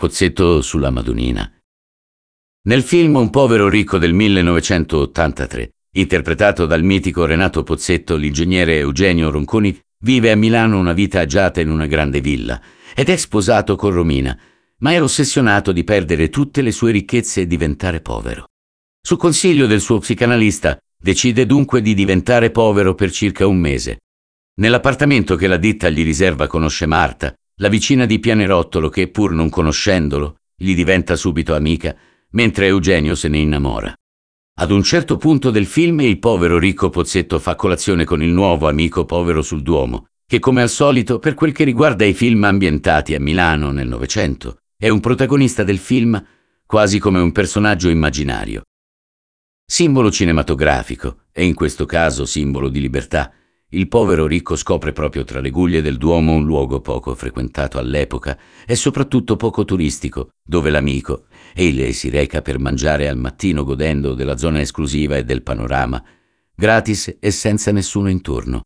Pozzetto sulla Madonnina. Nel film Un povero ricco del 1983, interpretato dal mitico Renato Pozzetto, l'ingegnere Eugenio Ronconi vive a Milano una vita agiata in una grande villa ed è sposato con Romina, ma è ossessionato di perdere tutte le sue ricchezze e diventare povero. Su consiglio del suo psicanalista, decide dunque di diventare povero per circa un mese. Nell'appartamento che la ditta gli riserva conosce Marta, la vicina di Pianerottolo che, pur non conoscendolo, gli diventa subito amica, mentre Eugenio se ne innamora. Ad un certo punto del film il povero ricco Pozzetto fa colazione con il nuovo amico povero sul Duomo, che come al solito, per quel che riguarda i film ambientati a Milano nel Novecento, è un protagonista del film quasi come un personaggio immaginario. Simbolo cinematografico, e in questo caso simbolo di libertà, il povero ricco scopre proprio tra le guglie del Duomo un luogo poco frequentato all'epoca e soprattutto poco turistico, dove l'amico, egli si reca per mangiare al mattino godendo della zona esclusiva e del panorama, gratis e senza nessuno intorno.